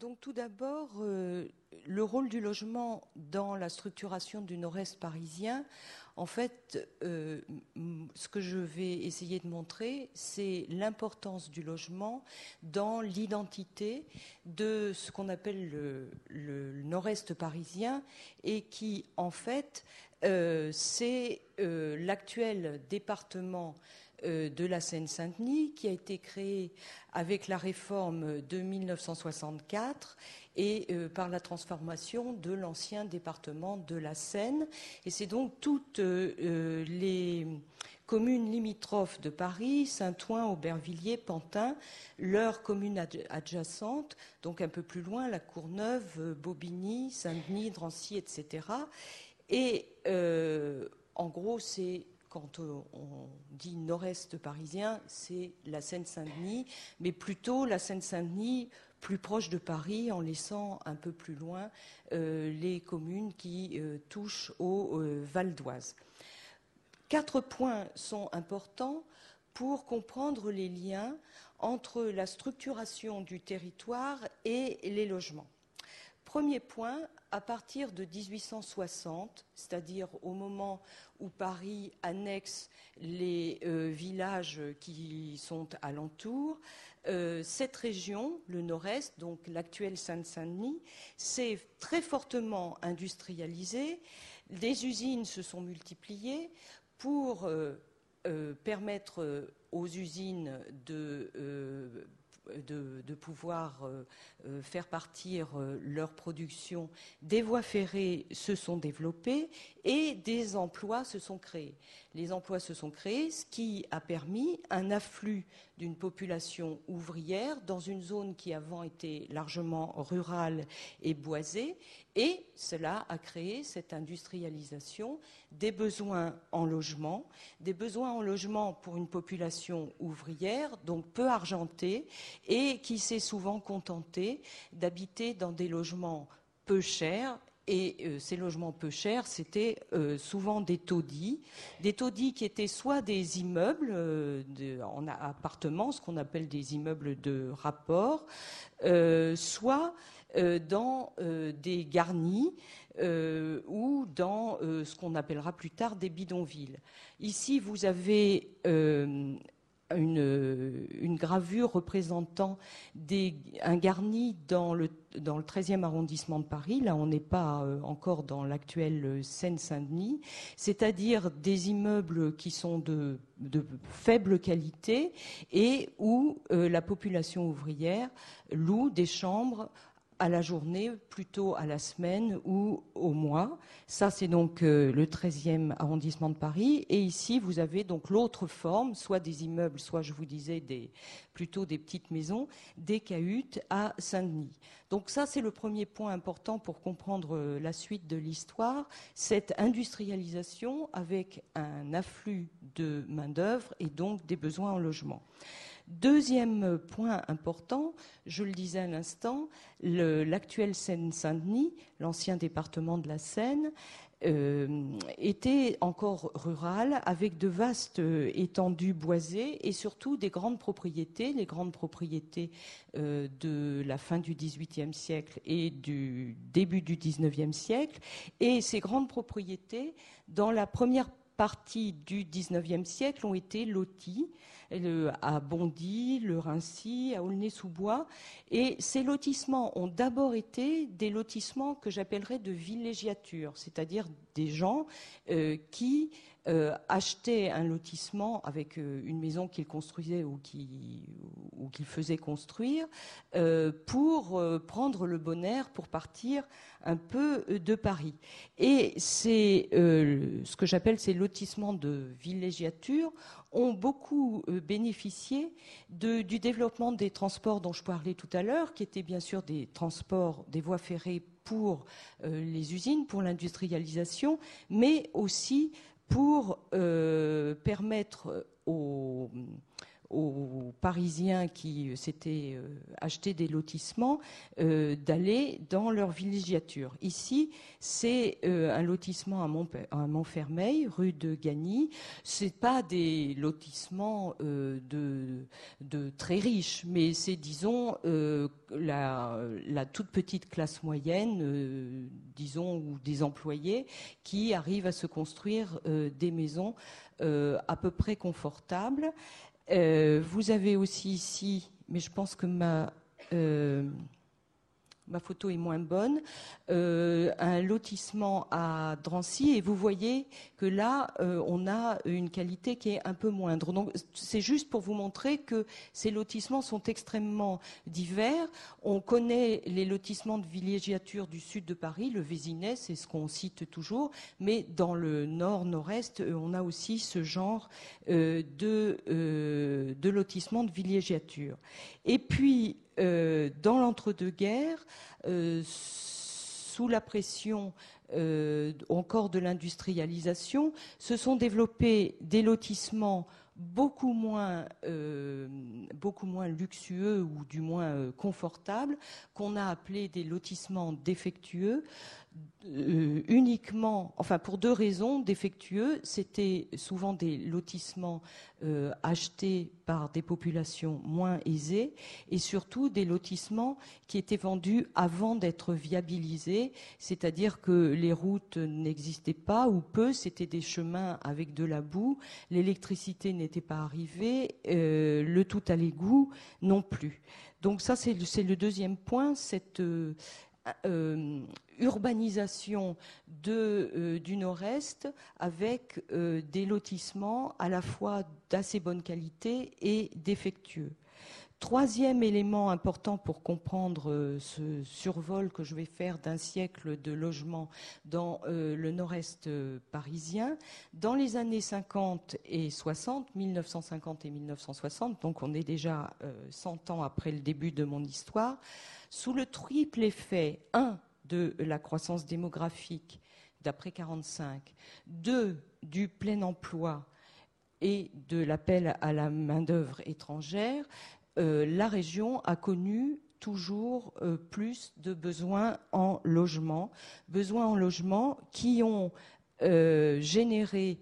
donc tout d'abord, euh, le rôle du logement dans la structuration du nord-est parisien, en fait, euh, ce que je vais essayer de montrer, c'est l'importance du logement dans l'identité de ce qu'on appelle le, nord-est parisien et qui, en fait, euh, c'est l'actuel département de la Seine-Saint-Denis qui a été créée avec la réforme de 1964 et euh, par la transformation de l'ancien département de la Seine. Et c'est donc toutes euh, les communes limitrophes de Paris, Saint-Ouen, Aubervilliers, Pantin, leurs communes adjacentes, donc un peu plus loin, la Courneuve, Bobigny, Saint-Denis, Drancy, etc. Et en gros, c'est quand euh, on dit nord-est parisien, c'est la Seine-Saint-Denis, mais plutôt la Seine-Saint-Denis plus proche de Paris, en laissant un peu plus loin euh, les communes qui euh, touchent au Val d'Oise. Quatre points sont importants pour comprendre les liens entre la structuration du territoire et les logements. Premier point, à partir de 1860, c'est-à-dire au moment où Paris annexe les euh, villages qui sont alentours, euh, cette région, le nord-est, donc l'actuelle Seine-Saint-Denis, s'est très fortement industrialisée. Des usines se sont multipliées pour euh, permettre aux usines de de, pouvoir euh, euh, faire partir euh, leur production, des voies ferrées se sont développées et des emplois se sont créés. Les emplois se sont créés, ce qui a permis un afflux d'une population ouvrière dans une zone qui avant était largement rurale et boisée, et cela a créé cette industrialisation des besoins en logement, des besoins en logement pour une population ouvrière, donc peu argentée, et qui s'est souvent contentée d'habiter dans des logements peu chers et euh, ces logements peu chers, c'était euh, souvent des taudis, des taudis qui étaient soit des immeubles euh, en appartements, ce qu'on appelle des immeubles de rapport, soit dans des garnis ou dans ce qu'on appellera plus tard des bidonvilles. Ici, vous avez une, gravure représentant un garni dans le, dans le 13e arrondissement de Paris. Là, on n'est pas euh, encore dans l'actuelle Seine-Saint-Denis, c'est-à-dire des immeubles qui sont de, faible qualité et où euh, la population ouvrière loue des chambres à la journée, plutôt à la semaine ou au mois. Ça, c'est donc euh, le 13e arrondissement de Paris. Et ici, vous avez donc l'autre forme, soit des immeubles, soit, je vous disais, plutôt des petites maisons, des cahutes à Saint-Denis. Donc ça, c'est le premier point important pour comprendre euh, la suite de l'histoire, cette industrialisation avec un afflux de main-d'œuvre et donc des besoins en logement. Deuxième point important, je le disais à l'instant, l'actuelle Seine-Saint-Denis, l'ancien département de la Seine, euh, était encore rural avec de vastes euh, étendues boisées et surtout des grandes propriétés, les grandes propriétés euh, de la fin du XVIIIe siècle et du début du XIXe siècle. Et ces grandes propriétés, dans la première partie du XIXe siècle, ont été loties à Bondy, le Rincy, à Aulnay-sous-Bois. Et ces lotissements ont d'abord été des lotissements que j'appellerais de villégiature, c'est-à-dire des gens euh, qui euh, achetaient un lotissement avec euh, une maison qu'ils construisaient ou qu'ils faisaient construire pour prendre le bon air, pour partir un peu de Paris. Et ce que j'appelle ces lotissements de villégiature ont beaucoup euh, bénéficié du développement des transports dont je parlais tout à l'heure, qui étaient bien sûr des transports, des voies ferrées pour euh, les usines, pour l'industrialisation, mais aussi pour euh, permettre aux, Parisiens qui s'étaient achetés des lotissements d'aller dans leur villégiature. Ici, c'est un lotissement à, Montfermeil, rue de Gagny. C'est pas des lotissements de, très riches, mais c'est, disons, la, toute petite classe moyenne, disons, ou des employés qui arrivent à se construire des maisons euh, à peu près confortable. Euh, vous avez aussi ici, mais je pense que ma euh, ma photo est moins bonne, euh, un lotissement à Drancy et vous voyez que là, euh, on a une qualité qui est un peu moindre. Donc c'est juste pour vous montrer que ces lotissements sont extrêmement divers. On connaît les lotissements de villégiature du sud de Paris, le Vésinet, c'est ce qu'on cite toujours, mais dans le nord-nord-est, euh, on a aussi ce genre de, de lotissement de villégiature. Et puis, dans l'entre-deux-guerres, euh, sous la pression euh, encore de l'industrialisation, se sont développés des lotissements beaucoup moins luxueux ou du moins confortables, qu'on a appelés des lotissements défectueux, euh, uniquement, enfin pour deux raisons défectueux, c'était souvent des lotissements euh, achetés par des populations moins aisées et surtout des lotissements qui étaient vendus avant d'être viabilisés, c'est-à-dire que les routes n'existaient pas ou peu, c'était des chemins avec de la boue, l'électricité n'était pas arrivée, euh, le tout à l'égout non plus. Donc ça c'est le, deuxième point, cette euh, urbanisation euh, du nord-est avec euh, des lotissements à la fois d'assez bonne qualité et défectueux. Troisième élément important pour comprendre ce survol que je vais faire d'un siècle de logement dans le nord-est parisien, dans les années 50 et 60, 1950 et 1960, donc on est déjà 100 ans après le début de mon histoire, sous le triple effet, un, de la croissance démographique d'après 45, deux, du plein emploi et de l'appel à la main-d'œuvre étrangère, euh, la région a connu toujours euh, plus de besoins en logement, besoins en logement qui ont euh, généré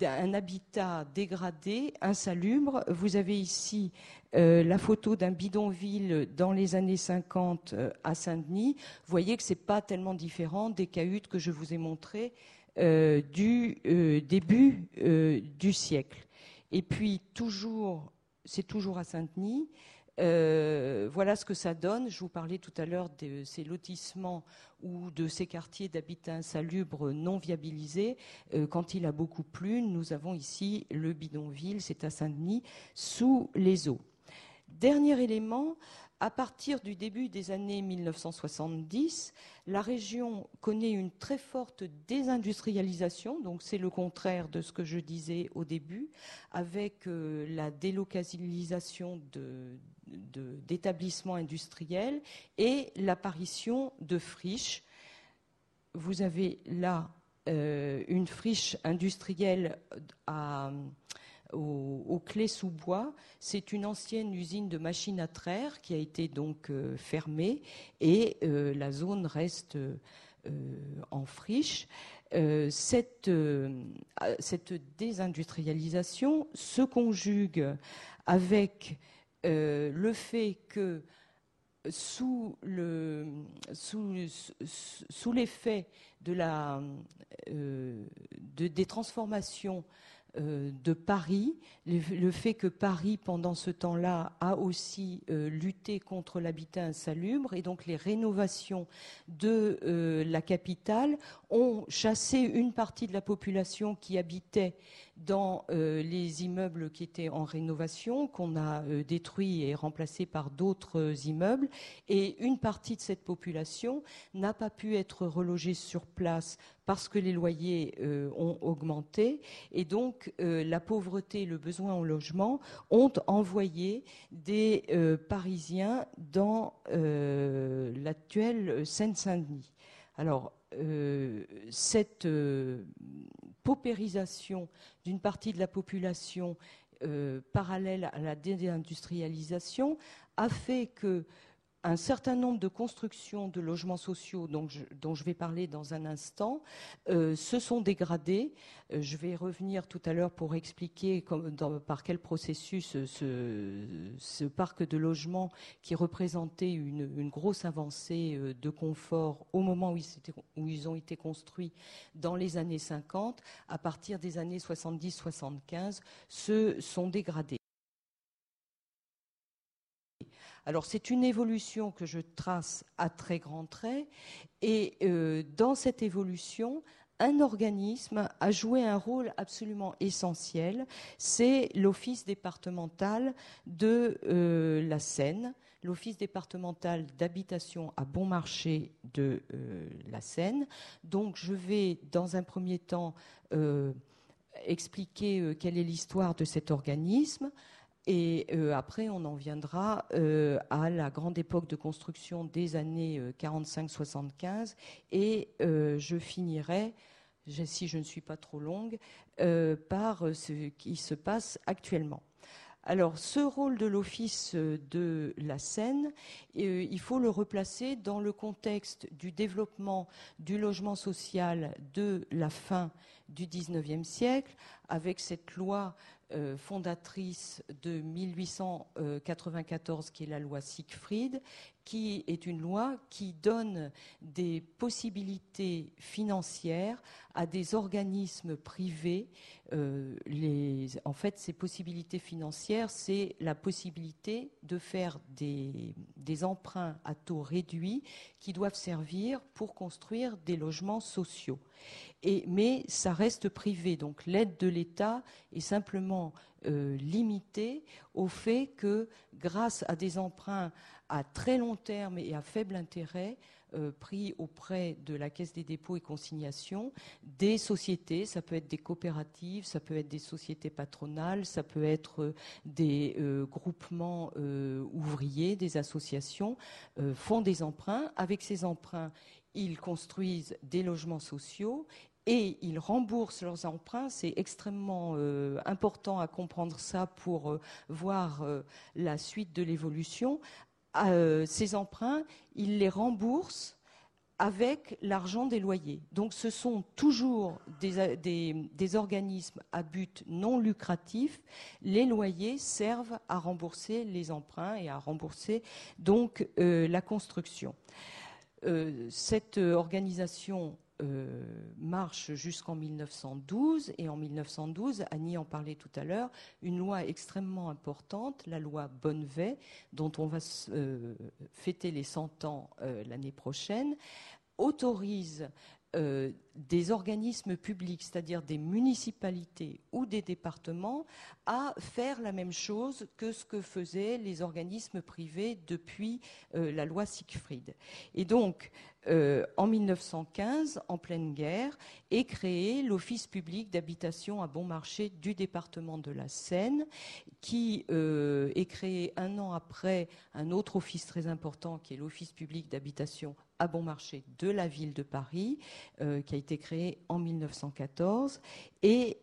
un habitat dégradé, insalubre. Vous avez ici la photo d'un bidonville dans les années 50 euh, à Saint-Denis, vous voyez que ce n'est pas tellement différent des cahutes que je vous ai montrées du début du siècle. Et puis, toujours, c'est toujours à Saint-Denis. voilà ce que ça donne. Je vous parlais tout à l'heure de ces lotissements ou de ces quartiers d'habitat insalubre non viabilisés. quand il a beaucoup plu, nous avons ici le bidonville, c'est à Saint-Denis, sous les eaux. Dernier élément, à partir du début des années 1970, la région connaît une très forte désindustrialisation, donc c'est le contraire de ce que je disais au début, avec euh, la délocalisation d'établissements industriels et l'apparition de friches. Vous avez là euh, une friche industrielle à au, Clés sous bois. C'est une ancienne usine de machines à traire qui a été donc euh, fermée et euh, la zone reste euh, en friche. Cette, désindustrialisation se conjugue avec le fait que sous, le, sous, sous l'effet des transformations de Paris, le, fait que Paris, pendant ce temps-là, a aussi euh, lutté contre l'habitat insalubre. Et donc les rénovations de euh, la capitale ont chassé une partie de la population qui habitait dans les immeubles qui étaient en rénovation, qu'on a détruits et remplacés par d'autres immeubles. Et une partie de cette population n'a pas pu être relogée sur place parce que les loyers euh, ont augmenté et donc euh, la pauvreté et le besoin en logement ont envoyé des euh, Parisiens dans l'actuelle Seine-Saint-Denis. Alors, cette paupérisation d'une partie de la population parallèle à la déindustrialisation a fait que un certain nombre de constructions de logements sociaux dont je, vais parler dans un instant euh, se sont dégradées. Euh, je vais revenir tout à l'heure pour expliquer par quel processus ce, parc de logements qui représentait une, grosse avancée euh, de confort au moment où où ils ont été construits dans les années 50, à partir des années 70-75, se sont dégradés. Alors c'est une évolution que je trace à très grands traits et euh, dans cette évolution, un organisme a joué un rôle absolument essentiel, c'est l'Office départemental de euh, la Seine, l'Office départemental d'habitation à bon marché de euh, la Seine. Donc je vais dans un premier temps expliquer quelle est l'histoire de cet organisme. Et euh, après, on en viendra euh, à la grande époque de construction des années 45-75. Euh, et je finirai, si je ne suis pas trop longue, par ce qui se passe actuellement. Alors, ce rôle de l'Office de la Seine, il faut le replacer dans le contexte du développement du logement social de la fin du XIXe siècle, avec cette loi euh, fondatrice de 1894, qui est la loi Siegfried, qui est une loi qui donne des possibilités financières à des organismes privés. Euh, en fait, ces possibilités financières, c'est la possibilité de faire des, emprunts à taux réduits qui doivent servir pour construire des logements sociaux mais ça reste privé. Donc l'aide de l'État est simplement euh, limitée au fait que, grâce à des emprunts à très long terme et à faible intérêt, euh, pris auprès de la Caisse des dépôts et consignations, des sociétés, ça peut être des coopératives, ça peut être des sociétés patronales, ça peut être euh, des groupements ouvriers, des associations, font des emprunts. Avec ces emprunts, ils construisent des logements sociaux et ils remboursent leurs emprunts. C'est extrêmement euh, important à comprendre ça pour euh, voir euh, la suite de l'évolution. Ces emprunts, ils les remboursent avec l'argent des loyers. Donc ce sont toujours des, des, organismes à but non lucratif. Les loyers servent à rembourser les emprunts et à rembourser donc la construction. cette organisation euh, marche jusqu'en 1912 et en 1912, Annie en parlait tout à l'heure, une loi extrêmement importante, la loi Bonnevet, dont on va euh, fêter les 100 ans euh, l'année prochaine, autorise des organismes publics, c'est-à-dire des municipalités ou des départements, à faire la même chose que ce que faisaient les organismes privés depuis la loi Siegfried. Et donc, euh, en 1915, en pleine guerre, est créé l'Office public d'habitation à bon marché du département de la Seine, qui euh, est créé un an après un autre office très important qui est l'Office public d'habitation à bon marché de la ville de Paris, euh, qui a été créé en 1914. Et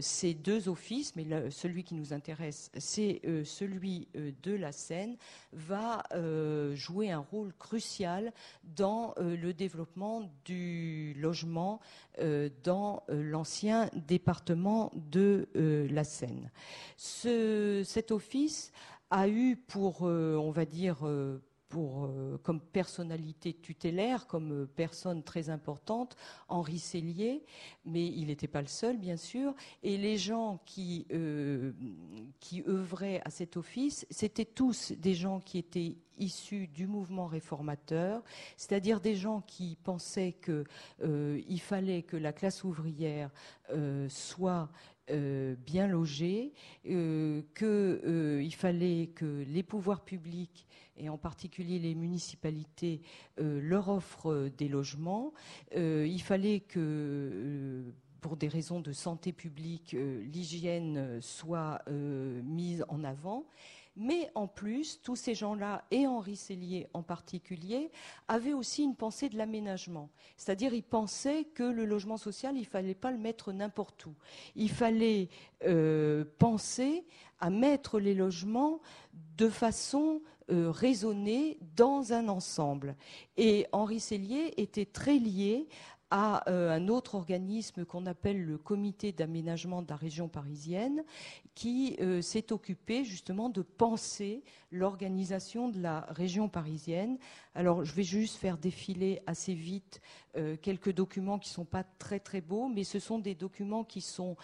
ces deux offices, mais celui qui nous intéresse, c'est celui de la Seine, va jouer un rôle crucial dans euh, le développement du logement euh, dans euh, l'ancien département de la Seine. cet office a eu pour, on va dire, pour, comme personnalité tutélaire, comme personne très importante, Henri Cellier, mais il n'était pas le seul, bien sûr. Et les gens qui, qui œuvraient à cet office, c'était tous des gens qui étaient issus du mouvement réformateur, c'est-à-dire des gens qui pensaient qu'il euh, fallait que la classe ouvrière euh, soit euh, bien logée, qu'il fallait que les pouvoirs publics et en particulier les municipalités leur offrent des logements. il fallait que pour des raisons de santé publique, l'hygiène soit mise en avant. Mais en plus, tous ces gens-là, et Henri Sellier en particulier, avaient aussi une pensée de l'aménagement. C'est-à-dire, ils pensaient que le logement social, il ne fallait pas le mettre n'importe où. Il fallait euh, penser à mettre les logements de façon euh, raisonnée dans un ensemble. Et Henri Sellier était très lié à euh, un autre organisme qu'on appelle le comité d'aménagement de la région parisienne, qui euh, s'est occupé justement de penser l'organisation de la région parisienne. Alors je vais juste faire défiler assez vite euh, quelques documents qui ne sont pas très très beaux, mais ce sont des documents qui, ont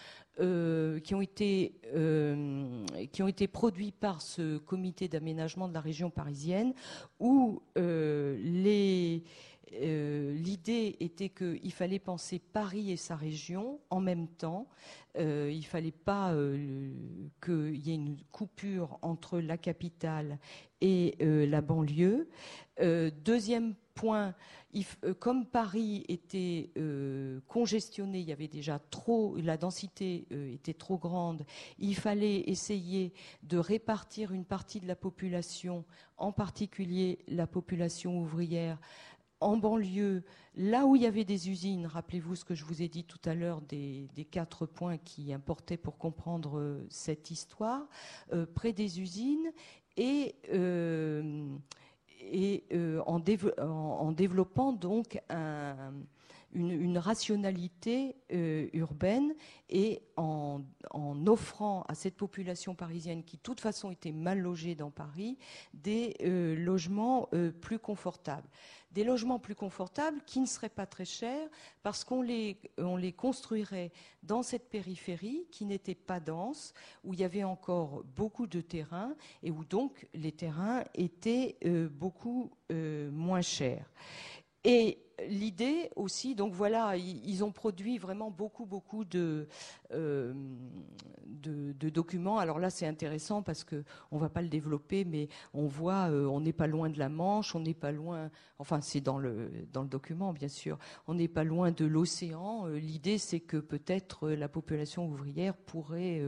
été produits par ce comité d'aménagement de la région parisienne, où les euh, l'idée était qu'il fallait penser Paris et sa région en même temps. Euh, il ne fallait pas euh, qu'il y ait une coupure entre la capitale et la banlieue. deuxième point, comme Paris était congestionné, il y avait déjà trop, la densité était trop grande, il fallait essayer de répartir une partie de la population, en particulier la population ouvrière, en banlieue, là où il y avait des usines, rappelez-vous ce que je vous ai dit tout à l'heure des, quatre points qui importaient pour comprendre euh, cette histoire, euh, près des usines et, euh, en, développant donc une, rationalité urbaine et en, offrant à cette population parisienne qui, de toute façon, était mal logée dans Paris, des logements plus confortables des logements plus confortables qui ne seraient pas très chers parce qu'on les, on les construirait dans cette périphérie qui n'était pas dense, où il y avait encore beaucoup de terrains et où donc les terrains étaient euh, beaucoup euh, moins chers. Et l'idée aussi, donc voilà, ils, ont produit vraiment beaucoup, beaucoup de, euh, de, documents. Alors là, c'est intéressant parce que on va pas le développer, mais on voit, euh, on n'est pas loin de la Manche, on n'est pas loin, enfin c'est dans le dans le document bien sûr, on n'est pas loin de l'océan. Euh, l'idée, c'est que peut-être la population ouvrière pourrait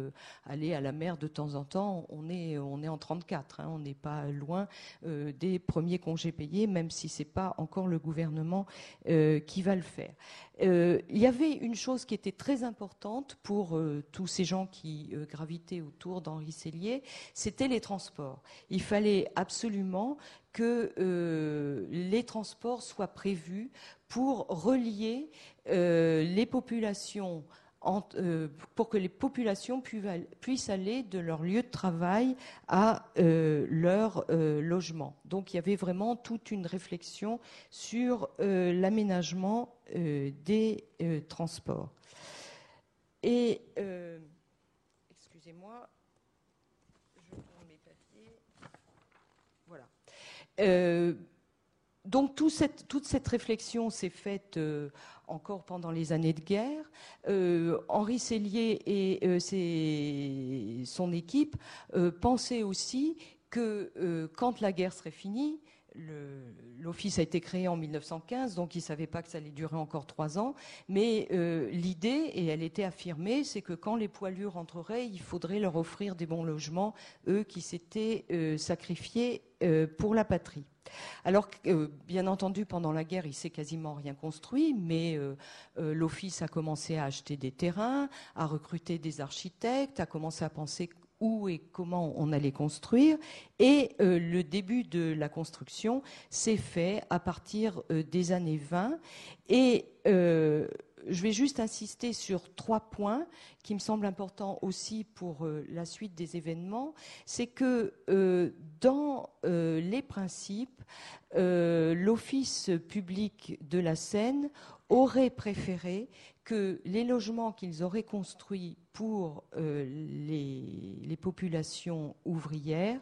aller à la mer de temps en temps. On est on est en 34, hein, on n'est pas loin des premiers congés payés, même si c'est pas encore le gouvernement qui va le faire. il y avait une chose qui était très importante pour tous ces gens qui euh, gravitaient autour d'Henri Sellier, c'était les transports. Il fallait absolument que euh, les transports soient prévus pour relier euh, les populations pour que les populations puissent aller de leur lieu de travail à leur logement. Donc il y avait vraiment toute une réflexion sur l'aménagement des transports. Et moi je prends mes papiers. Voilà. Euh, donc toute cette réflexion s'est faite euh, encore pendant les années de guerre. Euh, Henri Sellier et son équipe pensaient aussi que quand la guerre serait finie, L'office a été créé en 1915, donc ils ne savaient pas que ça allait durer encore trois ans. Mais euh, l'idée, et elle était affirmée, c'est que quand les poilus rentreraient, il faudrait leur offrir des bons logements, eux qui s'étaient euh, sacrifiés euh, pour la patrie. Alors, bien entendu, pendant la guerre, il s'est quasiment rien construit, mais l'Office a commencé à acheter des terrains, à recruter des architectes, a commencé à penser où et comment on allait construire. Et euh, le début de la construction s'est fait à partir euh, des années 20. Et euh, je vais juste insister sur trois points qui me semblent importants aussi pour la suite des événements. C'est que dans les principes, l'Office public de la Seine aurait préféré que les logements qu'ils auraient construits pour euh, les, populations ouvrières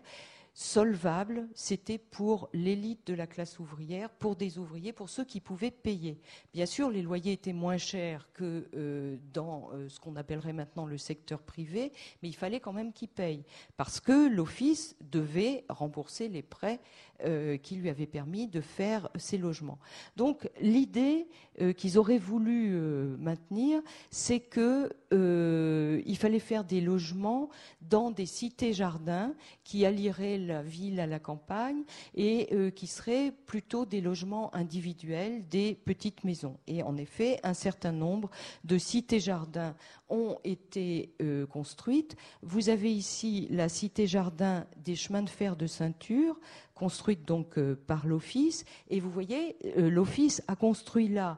solvable, c'était pour l'élite de la classe ouvrière, pour des ouvriers, pour ceux qui pouvaient payer. Bien sûr, les loyers étaient moins chers que euh, dans euh, ce qu'on appellerait maintenant le secteur privé, mais il fallait quand même qu'ils payent, parce que l'Office devait rembourser les prêts euh, qui lui avaient permis de faire ces logements. Donc l'idée qu'ils auraient voulu maintenir, c'est qu'il fallait faire des logements dans des cités-jardins qui allieraient la ville à la campagne et euh, qui seraient plutôt des logements individuels, des petites maisons. Et en effet, un certain nombre de cités-jardins ont été euh, construites. Vous avez ici la cité-jardin des chemins de fer de ceinture, construite donc euh, par l'Office. Et vous voyez, l'Office a construit là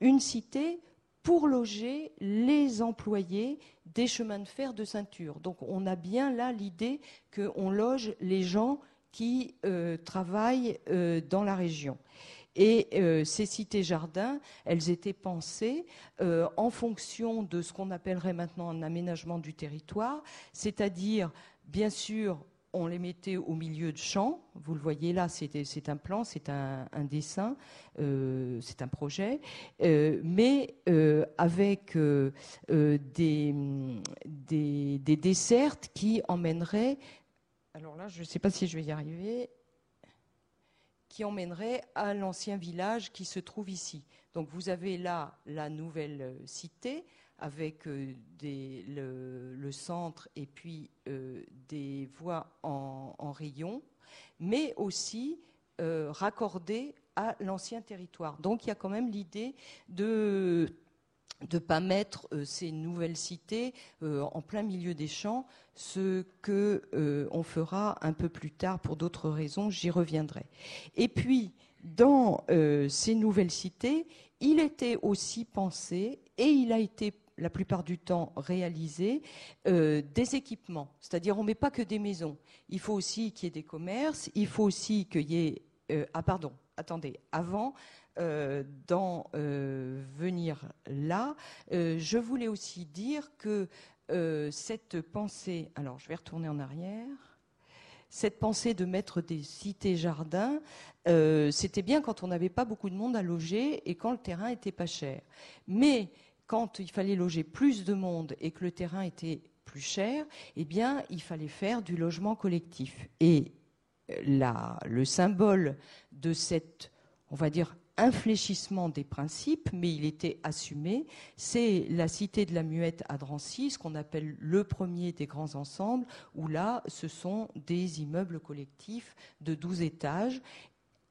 une cité pour loger les employés des chemins de fer de ceinture. Donc on a bien là l'idée qu'on loge les gens qui euh, travaillent euh, dans la région. Et euh, ces cités-jardins, elles étaient pensées en fonction de ce qu'on appellerait maintenant un aménagement du territoire, c'est-à-dire, bien sûr, on les mettait au milieu de champs. Vous le voyez là, c'est un plan, c'est un, dessin, euh, c'est un projet, euh, mais euh, avec des, des, des, dessertes qui emmèneraient. Alors là, je ne sais pas si je vais y arriver qui emmènerait à l'ancien village qui se trouve ici. Donc vous avez là la nouvelle cité avec euh, le, centre et puis euh, des voies en, rayon, mais aussi euh, raccordées à l'ancien territoire. Donc il y a quand même l'idée de ne pas mettre ces nouvelles cités en plein milieu des champs, ce que on fera un peu plus tard pour d'autres raisons, j'y reviendrai. Et puis, dans ces nouvelles cités, il était aussi pensé, et il a été la plupart du temps réaliser euh, des équipements. C'est-à-dire, on ne met pas que des maisons. Il faut aussi qu'il y ait des commerces, il faut aussi qu'il y ait... Euh, ah pardon, attendez, avant euh, d'en venir là, je voulais aussi dire que cette pensée... Alors, je vais retourner en arrière cette pensée de mettre des cités-jardins, c'était bien quand on n'avait pas beaucoup de monde à loger et quand le terrain était pas cher. Mais quand il fallait loger plus de monde et que le terrain était plus cher, eh bien, il fallait faire du logement collectif. Et euh, le symbole de cet, on va dire, infléchissement des principes, mais il était assumé, c'est la cité de la Muette à Drancy, ce qu'on appelle le premier des grands ensembles, où là, ce sont des immeubles collectifs de 12 étages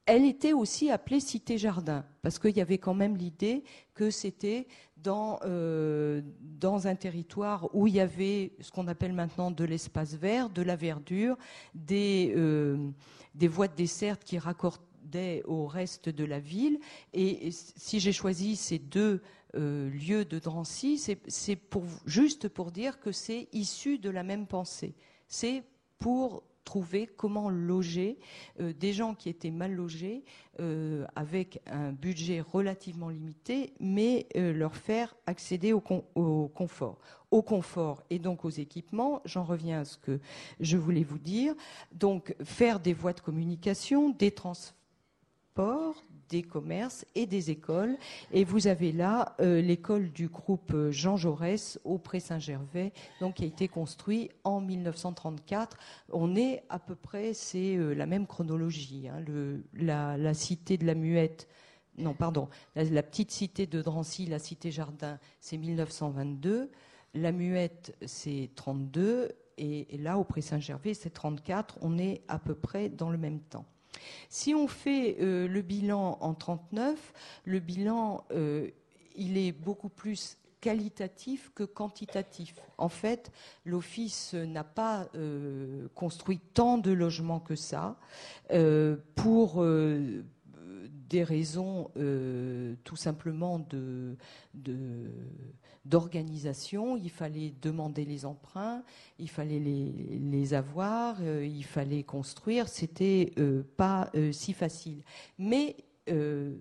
elle était aussi appelée cité-jardin, parce qu'il y avait quand même l'idée que c'était dans, euh, dans un territoire où il y avait ce qu'on appelle maintenant de l'espace vert, de la verdure, des, euh, voies de desserte qui raccordaient au reste de la ville. Et si j'ai choisi ces deux euh, lieux de Drancy, c'est juste pour dire que c'est issu de la même pensée. C'est pour trouver comment loger euh, des gens qui étaient mal logés euh, avec un budget relativement limité, mais euh, leur faire accéder au, au, confort. Au confort et donc aux équipements, j'en reviens à ce que je voulais vous dire. Donc faire des voies de communication, des transports, des commerces et des écoles. Et vous avez là euh, l'école du groupe Jean Jaurès au Pré-Saint-Gervais, donc qui a été construit en 1934. On est à peu près, c'est euh, la même chronologie. Hein. le, la, cité de la Muette, non, pardon, la, petite cité de Drancy, la cité Jardin, c'est 1922. La Muette, c'est 32. Et, et là, au Pré-Saint-Gervais, c'est 34. On est à peu près dans le même temps. Si on fait euh, le bilan en 39, le bilan, euh, il est beaucoup plus qualitatif que quantitatif. En fait, l'Office n'a pas euh, construit tant de logements que ça pour des raisons tout simplement de, d'organisation, il fallait demander les emprunts, il fallait les, avoir, euh, il fallait construire, c'était euh, pas euh, si facile. Mais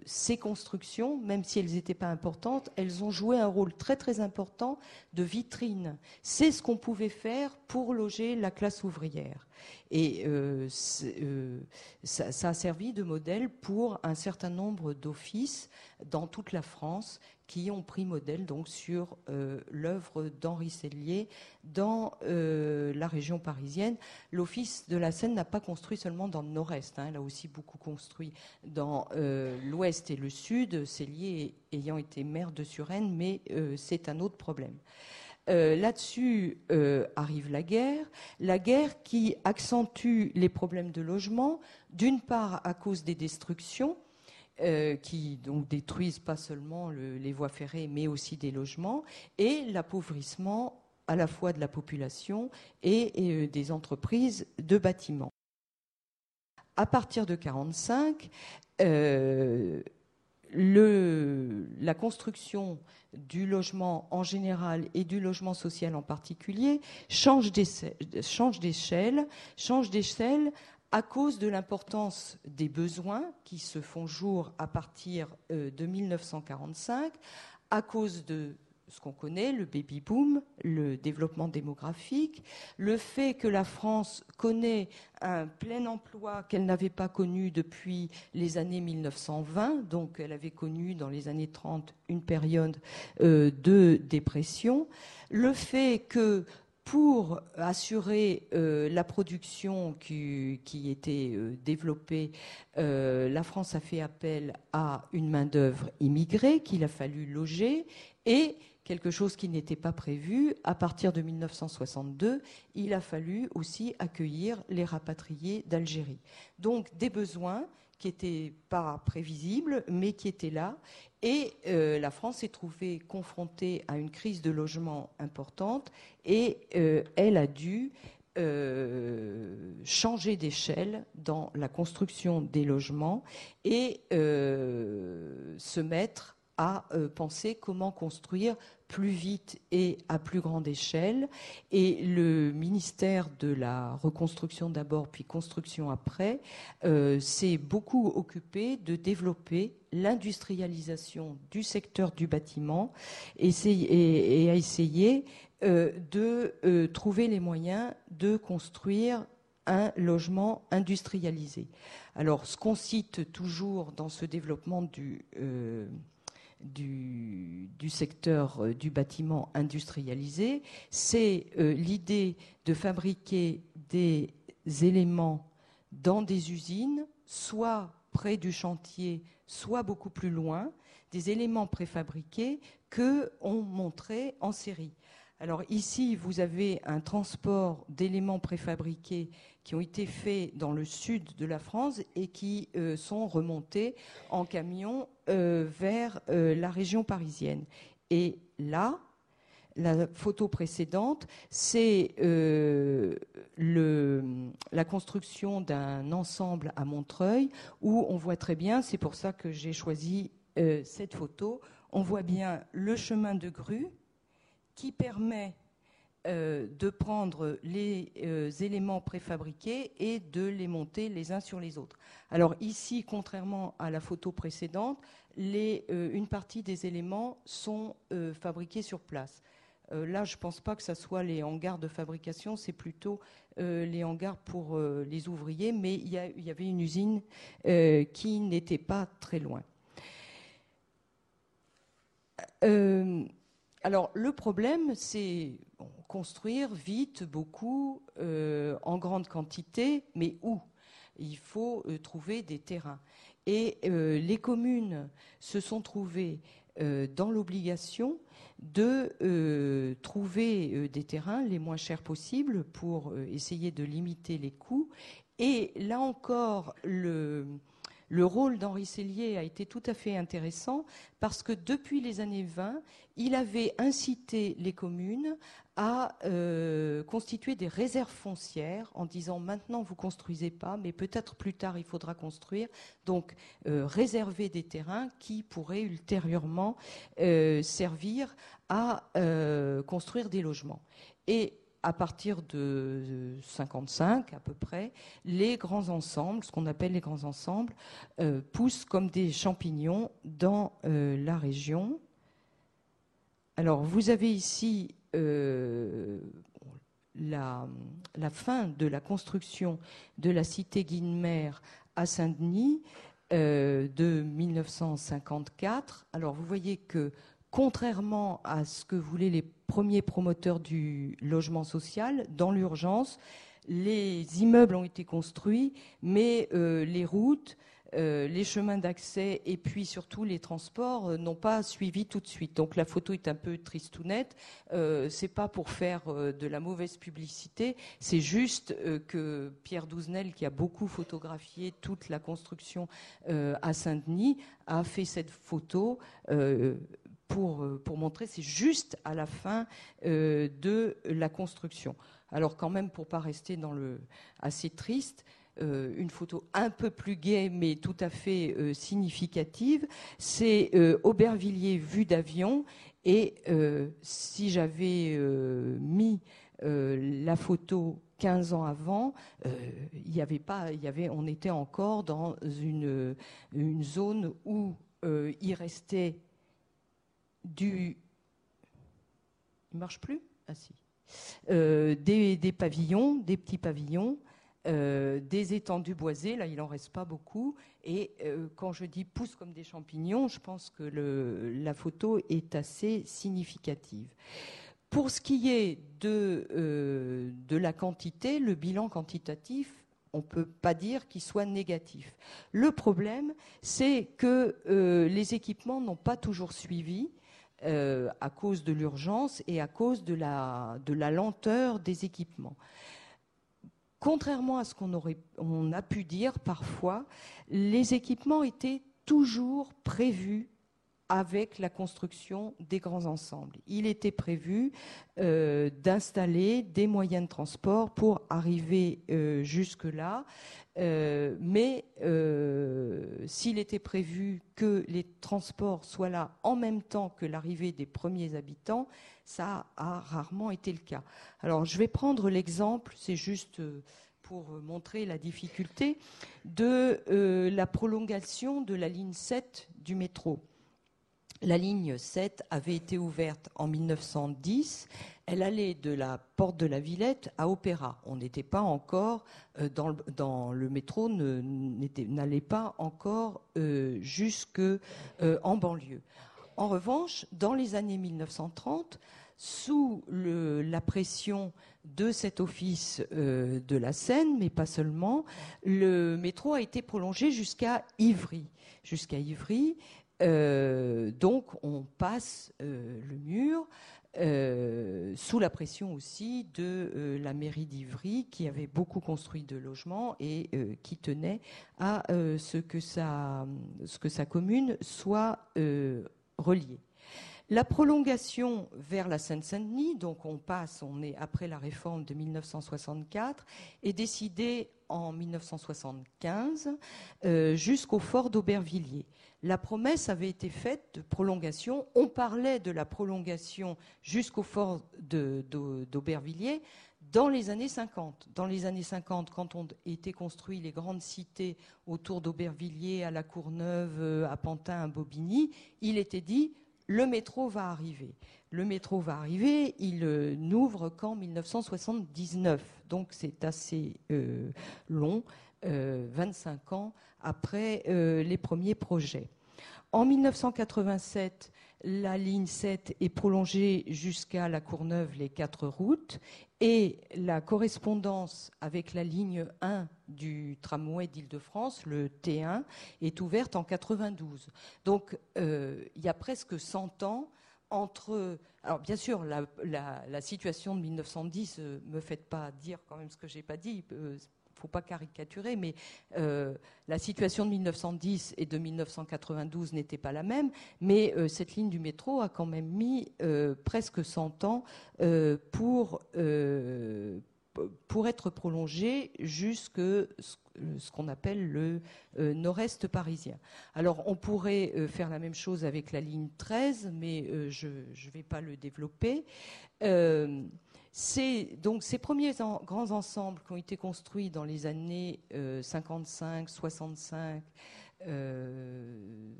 ces constructions, même si elles n'étaient pas importantes, elles ont joué un rôle très très important de vitrine. C'est ce qu'on pouvait faire pour loger la classe ouvrière. Et ça, ça, a servi de modèle pour un certain nombre d'offices dans toute la France qui ont pris modèle donc sur euh, l'œuvre d'Henri Sellier dans euh, la région parisienne. L'Office de la Seine n'a pas construit seulement dans le nord-est, hein, il a aussi beaucoup construit dans euh, l'ouest et le sud, Sellier ayant été maire de Suresnes, mais c'est un autre problème. Là-dessus arrive la guerre, la guerre qui accentue les problèmes de logement, d'une part à cause des destructions, euh, qui donc détruisent pas seulement les voies ferrées, mais aussi des logements, et l'appauvrissement à la fois de la population et, euh, des entreprises de bâtiments. À partir de 1945, la construction du logement en général et du logement social en particulier change d'échelle, change d'échelle à cause de l'importance des besoins qui se font jour à partir euh, de 1945, à cause de ce qu'on connaît, le baby boom, le développement démographique, le fait que la France connaît un plein emploi qu'elle n'avait pas connu depuis les années 1920, donc elle avait connu dans les années 30 une période euh, de dépression, le fait que pour assurer euh, la production qui, était euh, développée, la France a fait appel à une main-d'œuvre immigrée qu'il a fallu loger et quelque chose qui n'était pas prévu, à partir de 1962, il a fallu aussi accueillir les rapatriés d'Algérie. Donc des besoins qui n'étaient pas prévisibles, mais qui étaient là. Et euh, la France s'est trouvée confrontée à une crise de logement importante et euh, elle a dû euh, changer d'échelle dans la construction des logements et se mettre à penser comment construire plus vite et à plus grande échelle. Et le ministère de la reconstruction d'abord, puis construction après, euh, s'est beaucoup occupé de développer l'industrialisation du secteur du bâtiment et, a essayé euh, de euh, trouver les moyens de construire un logement industrialisé. Alors, ce qu'on cite toujours dans ce développement du secteur euh, du bâtiment industrialisé, c'est euh, l'idée de fabriquer des éléments dans des usines, soit près du chantier, soit beaucoup plus loin, des éléments préfabriqués que on montrait en série. Alors ici, vous avez un transport d'éléments préfabriqués qui ont été faits dans le sud de la France et qui euh, sont remontés en camion euh, vers euh, la région parisienne. Et là, la photo précédente, c'est la construction d'un ensemble à Montreuil où on voit très bien, c'est pour ça que j'ai choisi cette photo, on voit bien le chemin de grue qui permet euh, de prendre les euh, éléments préfabriqués et de les monter les uns sur les autres. Alors ici, contrairement à la photo précédente, euh, une partie des éléments sont fabriqués sur place. là, je ne pense pas que ce soit les hangars de fabrication, c'est plutôt les hangars pour les ouvriers, mais il y, y, avait une usine qui n'était pas très loin. Alors le problème, c'est construire vite, beaucoup, euh, en grande quantité, mais où? Il faut euh, trouver des terrains. Et euh, les communes se sont trouvées dans l'obligation de trouver des terrains les moins chers possibles pour essayer de limiter les coûts. Et là encore, le, le rôle d'Henri Sellier a été tout à fait intéressant parce que depuis les années 20, il avait incité les communes à euh, constituer des réserves foncières en disant maintenant vous construisez pas, mais peut-être plus tard il faudra construire. Donc euh, réserver des terrains qui pourraient ultérieurement euh, servir à construire des logements. À partir de 55 à peu près, les grands ensembles, ce qu'on appelle les grands ensembles, euh, poussent comme des champignons dans euh, la région. Alors vous avez ici euh, la, fin de la construction de la cité Guinemer à Saint-Denis de 1954. Alors vous voyez que contrairement à ce que voulaient les premiers promoteurs du logement social, dans l'urgence, les immeubles ont été construits, mais euh, les routes, euh, les chemins d'accès et puis surtout les transports euh, n'ont pas suivi tout de suite. Donc la photo est un peu tristounette. Euh, c'est pas pour faire de la mauvaise publicité, c'est juste que Pierre Douzenel, qui a beaucoup photographié toute la construction à Saint-Denis, a fait cette photo. Pour, pour, montrer, c'est juste à la fin de la construction. Alors quand même, pour pas rester dans le assez triste, euh, une photo un peu plus gaie, mais tout à fait euh, significative. C'est euh, Aubervilliers vu d'avion. Et si j'avais mis la photo 15 ans avant, il y avait pas, y avait, on était encore dans une, une zone où il restait du. Il marche plus? Ah si. des, des, pavillons, des petits pavillons, euh, des étendues boisées, là il n'en reste pas beaucoup. Et euh, quand je dis pousse comme des champignons, je pense que la photo est assez significative. Pour ce qui est de, euh, de la quantité, le bilan quantitatif, on ne peut pas dire qu'il soit négatif. Le problème, c'est que les équipements n'ont pas toujours suivi. À cause de l'urgence et à cause de la, de la lenteur des équipements. Contrairement à ce qu'on on a pu dire parfois, les équipements étaient toujours prévus avec la construction des grands ensembles. Il était prévu euh, d'installer des moyens de transport pour arriver euh, jusque-là, euh, mais s'il était prévu que les transports soient là en même temps que l'arrivée des premiers habitants, ça a rarement été le cas. Alors je vais prendre l'exemple, c'est juste pour montrer la difficulté, de la prolongation de la ligne 7 du métro. La ligne 7 avait été ouverte en 1910. Elle allait de la porte de la Villette à Opéra. On n'était pas encore euh, dans, le, dans, le, métro, n'allait pas encore jusque en banlieue. En revanche, dans les années 1930, sous la pression de cet office euh, de la Seine, mais pas seulement, le métro a été prolongé. Jusqu'à Ivry, euh, donc on passe euh, le mur. sous la pression aussi de la mairie d'Ivry, qui avait beaucoup construit de logements et qui tenait à ce, que ce que sa commune soit reliée. La prolongation vers la Seine-Saint-Denis, donc on passe, on est après la réforme de 1964, est décidée en 1975 euh, jusqu'au fort d'Aubervilliers. La promesse avait été faite de prolongation. On parlait de la prolongation jusqu'au fort d'Aubervilliers dans les années 50. Dans les années 50, quand ont été construites les grandes cités autour d'Aubervilliers, à La Courneuve, euh, à Pantin, à Bobigny, il était dit le métro va arriver. Le métro va arriver, il euh, n'ouvre qu'en 1979, donc c'est assez euh, long, 25 euh, ans après les premiers projets. En 1987, la ligne 7 est prolongée jusqu'à la Courneuve, les quatre routes, et la correspondance avec la ligne 1 du tramway d'Île-de-France, le T1, est ouverte en 92. Donc euh, il y a presque 100 ans entre. Alors bien sûr, la, situation de 1910, ne euh, me faites pas dire quand même ce que j'ai pas dit. Euh, faut pas caricaturer, mais euh, la situation de 1910 et de 1992 n'était pas la même. Mais cette ligne du métro a quand même mis presque 100 ans pour, pour être prolongée jusque ce qu'on appelle le nord-est parisien. Alors on pourrait faire la même chose avec la ligne 13, mais je ne vais pas le développer. Donc ces premiers grands ensembles qui ont été construits dans les années 55, 65, euh,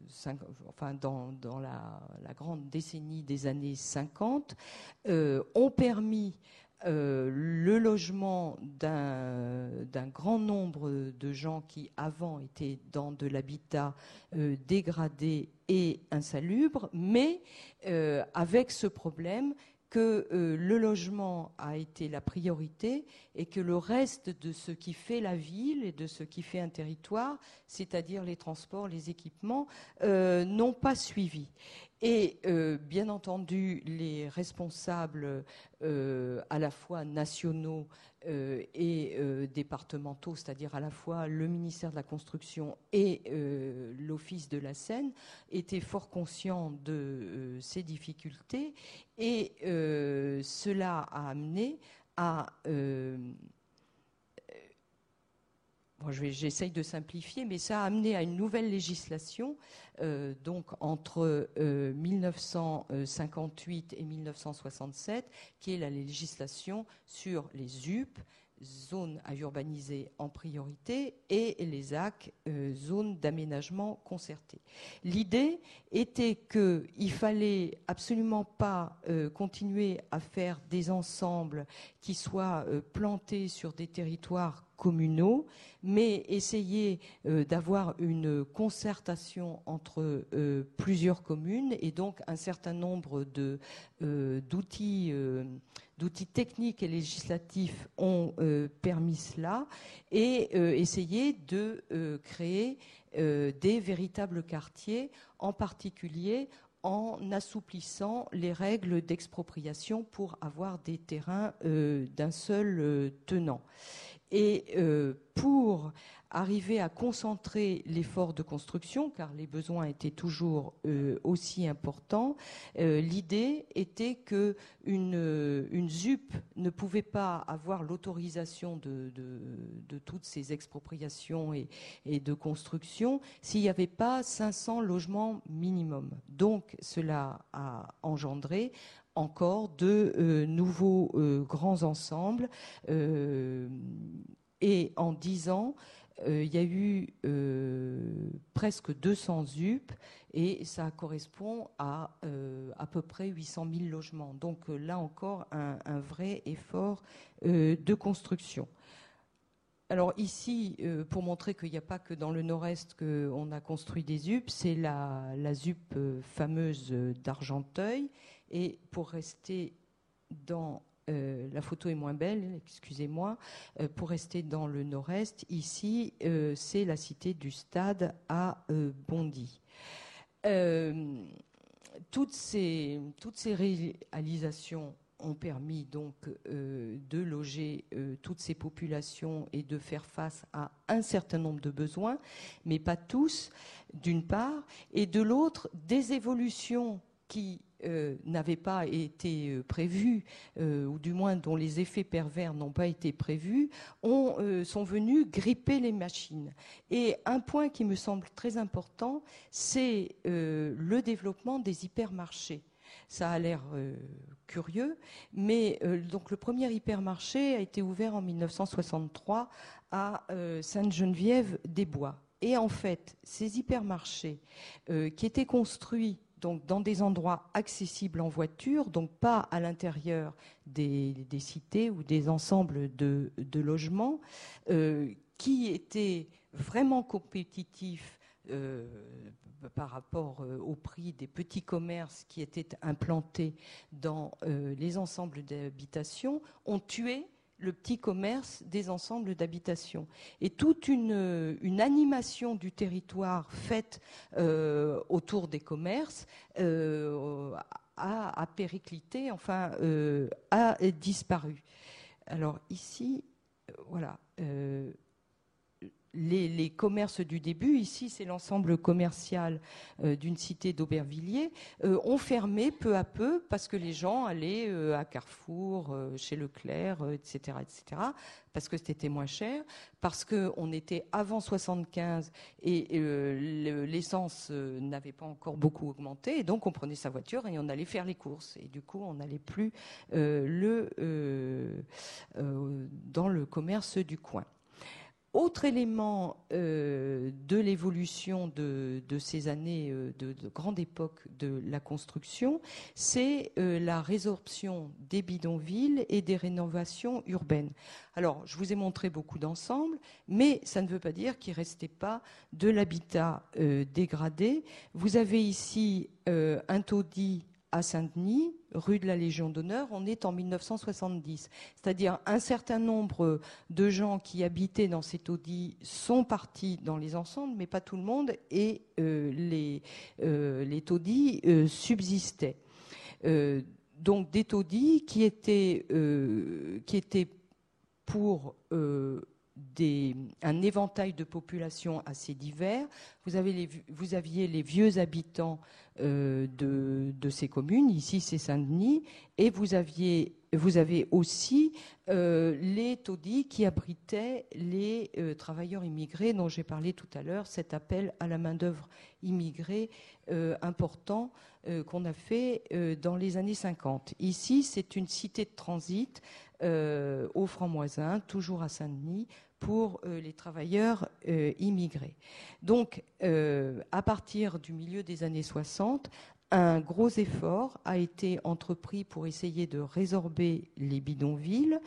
enfin dans, la, grande décennie des années 50, euh, ont permis euh, le logement d'un grand nombre de gens qui avant étaient dans de l'habitat euh, dégradé et insalubre, mais euh, avec ce problème que le logement a été la priorité et que le reste de ce qui fait la ville et de ce qui fait un territoire, c'est-à-dire les transports, les équipements, n'ont pas suivi. Et euh, bien entendu, les responsables euh, à la fois nationaux euh, et départementaux, c'est-à-dire à la fois le ministère de la Construction et l'Office de la Seine, étaient fort conscients de ces difficultés. Et cela a amené à j'essaye de simplifier, mais ça a amené à une nouvelle législation, euh, donc entre 1958 euh, et 1967, qui est la législation sur les ZUP, zones à urbaniser en priorité, et les ZAC, euh, zones d'aménagement concerté. L'idée était qu'il fallait absolument pas continuer à faire des ensembles qui soient plantés sur des territoires communaux, mais essayer euh, d'avoir une concertation entre euh, plusieurs communes et donc un certain nombre euh, d'outils d'outils techniques et législatifs ont permis cela et essayer de créer des véritables quartiers, en particulier en assouplissant les règles d'expropriation pour avoir des terrains d'un seul tenant. Et euh, pour arriver à concentrer l'effort de construction, car les besoins étaient toujours euh, aussi importants, euh, l'idée était que une, ZUP ne pouvait pas avoir l'autorisation de, toutes ces expropriations et, et de construction s'il n'y avait pas 500 logements minimum. Donc cela a engendré encore de euh, nouveaux euh, grands ensembles. Euh, et en dix ans, il y a eu presque 200 ZUP et ça correspond à à peu près 800 000 logements. Donc là encore, un, vrai effort de construction. Alors ici, pour montrer qu'il n'y a pas que dans le nord-est qu'on a construit des ZUP, c'est la, la ZUP fameuse d'Argenteuil et pour rester dans euh, la photo est moins belle, excusez-moi. Euh, pour rester dans le nord-est, ici, euh, c'est la cité du Stade à Bondy. toutes, ces, toutes ces réalisations ont permis donc de loger toutes ces populations et de faire face à un certain nombre de besoins, mais pas tous, d'une part, et de l'autre, des évolutions qui euh, n'avaient pas été euh, prévus, euh, ou du moins dont les effets pervers n'ont pas été prévus, sont venus gripper les machines. Et un point qui me semble très important, c'est le développement des hypermarchés. Ça a l'air curieux, mais donc le premier hypermarché a été ouvert en 1963 à Sainte-Geneviève-des-Bois. Et en fait, ces hypermarchés qui étaient construits donc dans des endroits accessibles en voiture, donc pas à l'intérieur des, cités ou des ensembles de, logements, euh, qui étaient vraiment compétitifs euh, par rapport euh, au prix des petits commerces qui étaient implantés dans les ensembles d'habitation, ont tué le petit commerce des ensembles d'habitation. Et toute une, animation du territoire faite euh, autour des commerces euh, a, périclité, enfin, euh, a disparu. Alors ici, voilà les, commerces du début, ici c'est l'ensemble commercial euh, d'une cité d'Aubervilliers, euh, ont fermé peu à peu parce que les gens allaient euh, à Carrefour, chez Leclerc, etc., etc., parce que c'était moins cher, parce qu'on était avant 75 et l'essence n'avait pas encore beaucoup augmenté, et donc on prenait sa voiture et on allait faire les courses, et du coup on n'allait plus le, dans le commerce du coin. Autre élément euh, de l'évolution de, ces années euh, de, grande époque de la construction, c'est euh, la résorption des bidonvilles et des rénovations urbaines. Alors, je vous ai montré beaucoup d'ensembles, mais ça ne veut pas dire qu'il ne restait pas de l'habitat dégradé. Vous avez ici un taudis à Saint-Denis, rue de la Légion d'honneur, on est en 1970. C'est-à-dire un certain nombre de gens qui habitaient dans ces taudis sont partis dans les ensembles, mais pas tout le monde, et euh, les, euh, taudis euh, subsistaient. donc des taudis qui étaient pour un éventail de populations assez divers. Vous, avez vous aviez les vieux habitants euh, de, ces communes, ici c'est Saint-Denis, et vous, aviez, vous avez aussi euh, les taudis qui abritaient les euh, travailleurs immigrés dont j'ai parlé tout à l'heure, cet appel à la main-d'œuvre immigrée important qu'on a fait dans les années 50. Ici, c'est une cité de transit au Franc-Moisin, toujours à Saint-Denis, pour euh, les travailleurs euh, immigrés. Donc, euh, à partir du milieu des années 60, un gros effort a été entrepris pour essayer de résorber les bidonvilles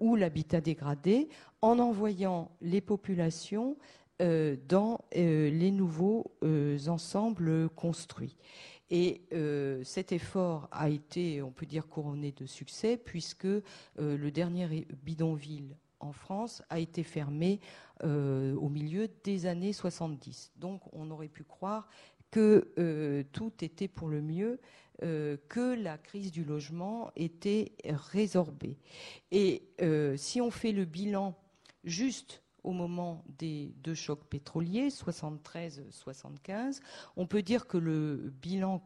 ou l'habitat dégradé en envoyant les populations dans les nouveaux ensembles construits. Et cet effort a été, on peut dire, couronné de succès, puisque le dernier bidonville en France a été fermé euh, au milieu des années 70. Donc on aurait pu croire que euh, tout était pour le mieux, euh, que la crise du logement était résorbée. Et si on fait le bilan juste au moment des deux chocs pétroliers, 73-75, on peut dire que le bilan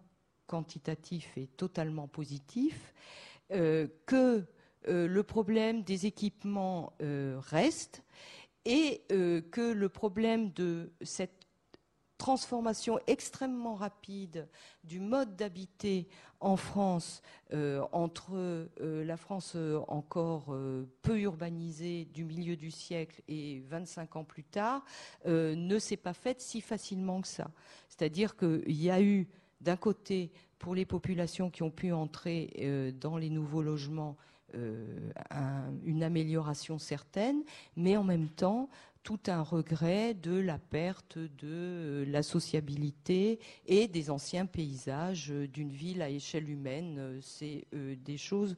quantitatif est totalement positif, que le problème des équipements euh, reste et euh, que le problème de cette transformation extrêmement rapide du mode d'habiter en France entre la France encore peu urbanisée du milieu du siècle et 25 ans plus tard ne s'est pas faite si facilement que ça. C'est-à-dire qu'il y a eu d'un côté pour les populations qui ont pu entrer dans les nouveaux logements euh, une amélioration certaine, mais en même temps tout un regret de la perte de euh, la sociabilité et des anciens paysages euh, d'une ville à échelle humaine. C'est des choses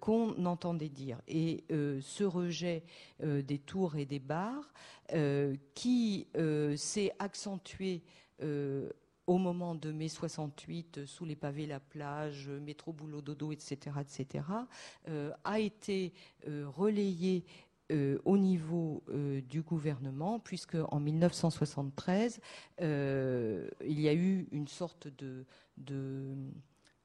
qu'on entendait dire. Et ce rejet des tours et des bars qui s'est accentué au moment de mai 68, euh, sous les pavés la plage, euh, métro boulot dodo, etc., etc., euh, a été relayé au niveau du gouvernement, puisque en 1973, il y a eu une sorte de, de,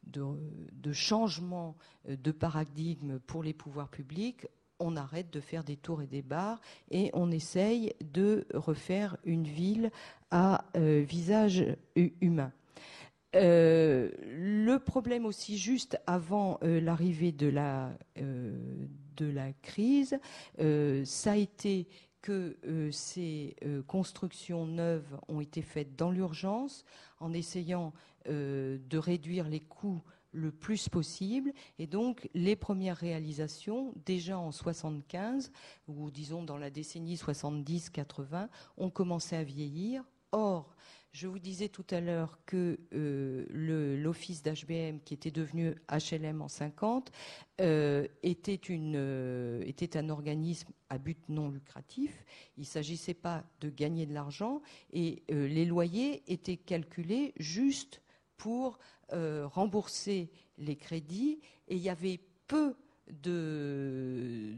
de, changement de paradigme pour les pouvoirs publics on arrête de faire des tours et des bars et on essaye de refaire une ville à euh, visage humain. Euh, le problème aussi, juste avant euh, l'arrivée de, la, de la crise, ça a été que ces constructions neuves ont été faites dans l'urgence, en essayant de réduire les coûts le plus possible. Et donc, les premières réalisations, déjà en 75, ou disons dans la décennie 70-80, ont commencé à vieillir. Or, je vous disais tout à l'heure que euh, l'office d'HBM, qui était devenu HLM en 50, euh, euh, était un organisme à but non lucratif. Il ne s'agissait pas de gagner de l'argent et les loyers étaient calculés juste pour rembourser les crédits et il y avait peu de,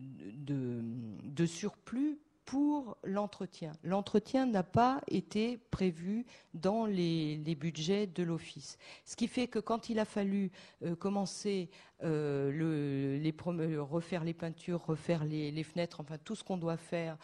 surplus pour l'entretien. L'entretien n'a pas été prévu dans les, budgets de l'Office. Ce qui fait que quand il a fallu euh, commencer les, refaire les peintures, refaire les, fenêtres, enfin tout ce qu'on doit faire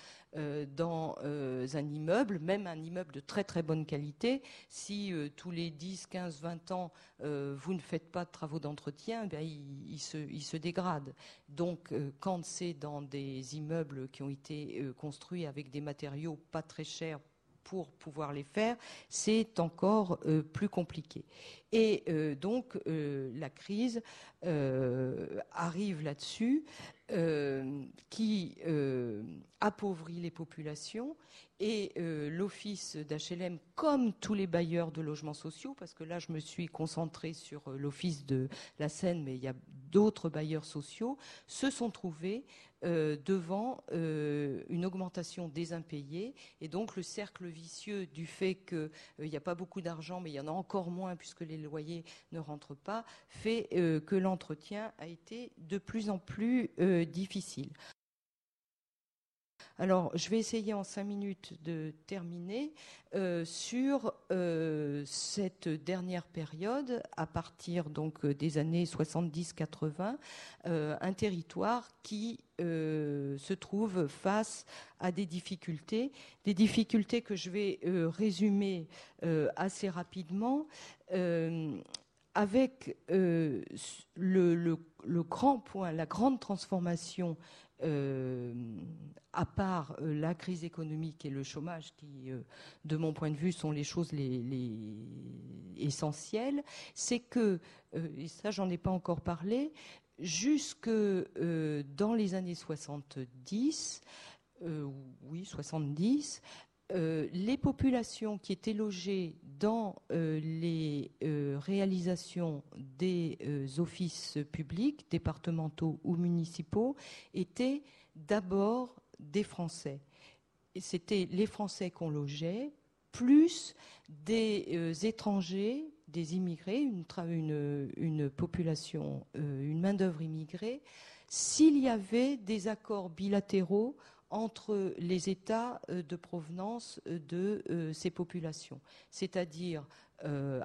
dans un immeuble, même un immeuble de très très bonne qualité. Si tous les 10, 15, 20 ans, vous ne faites pas de travaux d'entretien, eh il, se, dégrade. Donc quand c'est dans des immeubles qui ont été construits avec des matériaux pas très chers pour pouvoir les faire, c'est encore euh, plus compliqué. Et euh, donc euh, la crise arrive là-dessus, qui appauvrit les populations et l'office d'HLM, comme tous les bailleurs de logements sociaux, parce que là je me suis concentrée sur l'office de la Seine, mais il y a d'autres bailleurs sociaux, se sont trouvés euh, devant euh, une augmentation des impayés. Et donc le cercle vicieux du fait qu'il n'y euh, a pas beaucoup d'argent mais il y en a encore moins puisque les loyers ne rentrent pas fait que l'entretien a été de plus en plus difficile. Alors, je vais essayer en cinq minutes de terminer euh, sur euh, cette dernière période, à partir donc des années 70-80, euh, un territoire qui se trouve face à des difficultés, des difficultés que je vais résumer assez rapidement avec le, grand point, la grande transformation euh, à part euh, la crise économique et le chômage, qui, euh, de mon point de vue, sont les choses les, essentielles, c'est que, et ça j'en ai pas encore parlé, jusque dans les années 70, oui 70, euh, les populations qui étaient logées dans euh, les euh, réalisations des offices publics, départementaux ou municipaux, étaient d'abord des Français. C'était les Français qu'on logeait, plus des étrangers, des immigrés, une, une population, une main-d'œuvre immigrée, s'il y avait des accords bilatéraux entre les États euh, de provenance euh, de euh, ces populations, c'est-à-dire